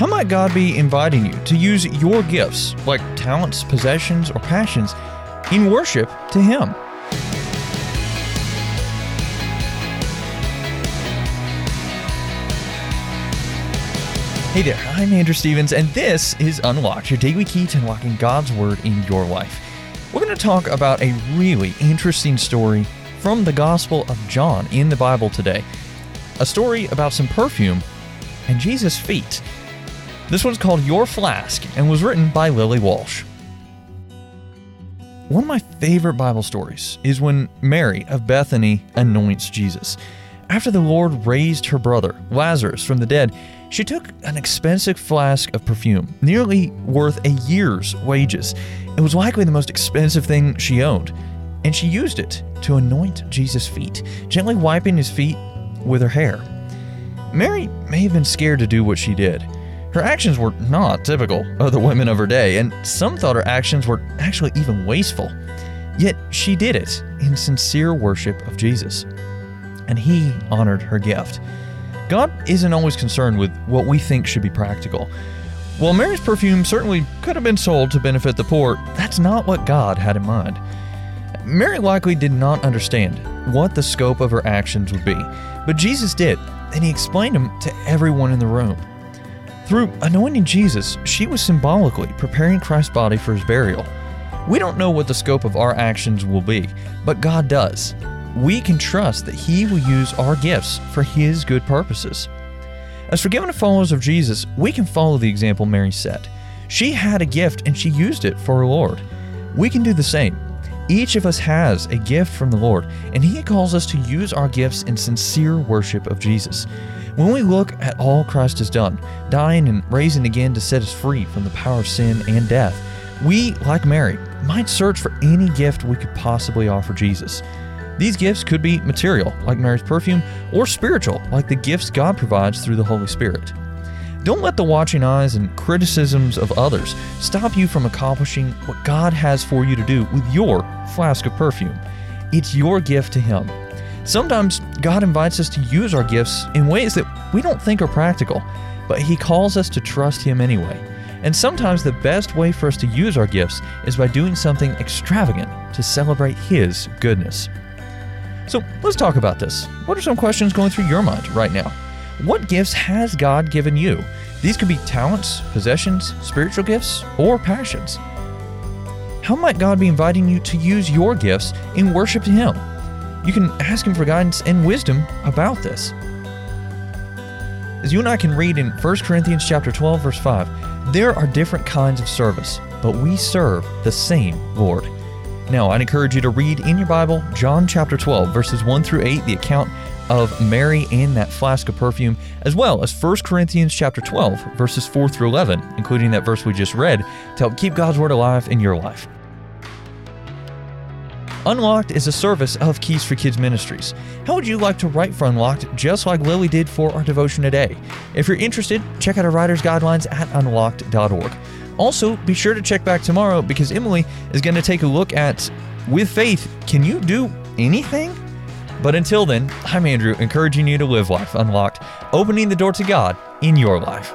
How might God be inviting you to use your gifts, like talents, possessions, or passions, in worship to Him? Hey there, I'm Andrew Stevens, and this is Unlocked, your daily key to unlocking God's Word in your life. We're going to talk about a really interesting story from the Gospel of John in the Bible today. A story about some perfume and Jesus' feet. This one's called Your Flask and was written by Lily Walsh. One of my favorite Bible stories is when Mary of Bethany anoints Jesus. After the Lord raised her brother, Lazarus, from the dead, she took an expensive flask of perfume, nearly worth a year's wages. It was likely the most expensive thing she owned, and she used it to anoint Jesus' feet, gently wiping his feet with her hair. Mary may have been scared to do what she did. Her actions were not typical of the women of her day, and some thought her actions were actually even wasteful. Yet she did it in sincere worship of Jesus, and He honored her gift. God isn't always concerned with what we think should be practical. While Mary's perfume certainly could have been sold to benefit the poor, that's not what God had in mind. Mary likely did not understand what the scope of her actions would be, but Jesus did, and He explained them to everyone in the room. Through anointing Jesus, she was symbolically preparing Christ's body for his burial. We don't know what the scope of our actions will be, but God does. We can trust that He will use our gifts for His good purposes. As forgiven followers of Jesus, we can follow the example Mary set. She had a gift and she used it for her Lord. We can do the same. Each of us has a gift from the Lord, and He calls us to use our gifts in sincere worship of Jesus. When we look at all Christ has done, dying and raising again to set us free from the power of sin and death, we, like Mary, might search for any gift we could possibly offer Jesus. These gifts could be material, like Mary's perfume, or spiritual, like the gifts God provides through the Holy Spirit. Don't let the watching eyes and criticisms of others stop you from accomplishing what God has for you to do with your flask of perfume. It's your gift to Him. Sometimes God invites us to use our gifts in ways that we don't think are practical, but He calls us to trust Him anyway. And sometimes the best way for us to use our gifts is by doing something extravagant to celebrate His goodness. So let's talk about this. What are some questions going through your mind right now? What gifts has God given you? These could be talents, possessions, spiritual gifts, or passions. How might God be inviting you to use your gifts in worship to Him? You can ask Him for guidance and wisdom about this. As you and I can read in 1 Corinthians chapter 12 verse 5, there are different kinds of service, but we serve the same Lord. Now, I'd encourage you to read in your Bible John chapter 12, verses 1 through 8, the account of Mary and that flask of perfume, as well as 1 Corinthians chapter 12, verses 4 through 11, including that verse we just read, to help keep God's Word alive in your life. Unlocked is a service of Keys for Kids Ministries. How would you like to write for Unlocked just like Lily did for our devotion today? If you're interested, check out our writer's guidelines at unlocked.org. Also, be sure to check back tomorrow because Emily is going to take a look at with faith, can you do anything? But until then, I'm Andrew, encouraging you to live life unlocked, opening the door to God in your life.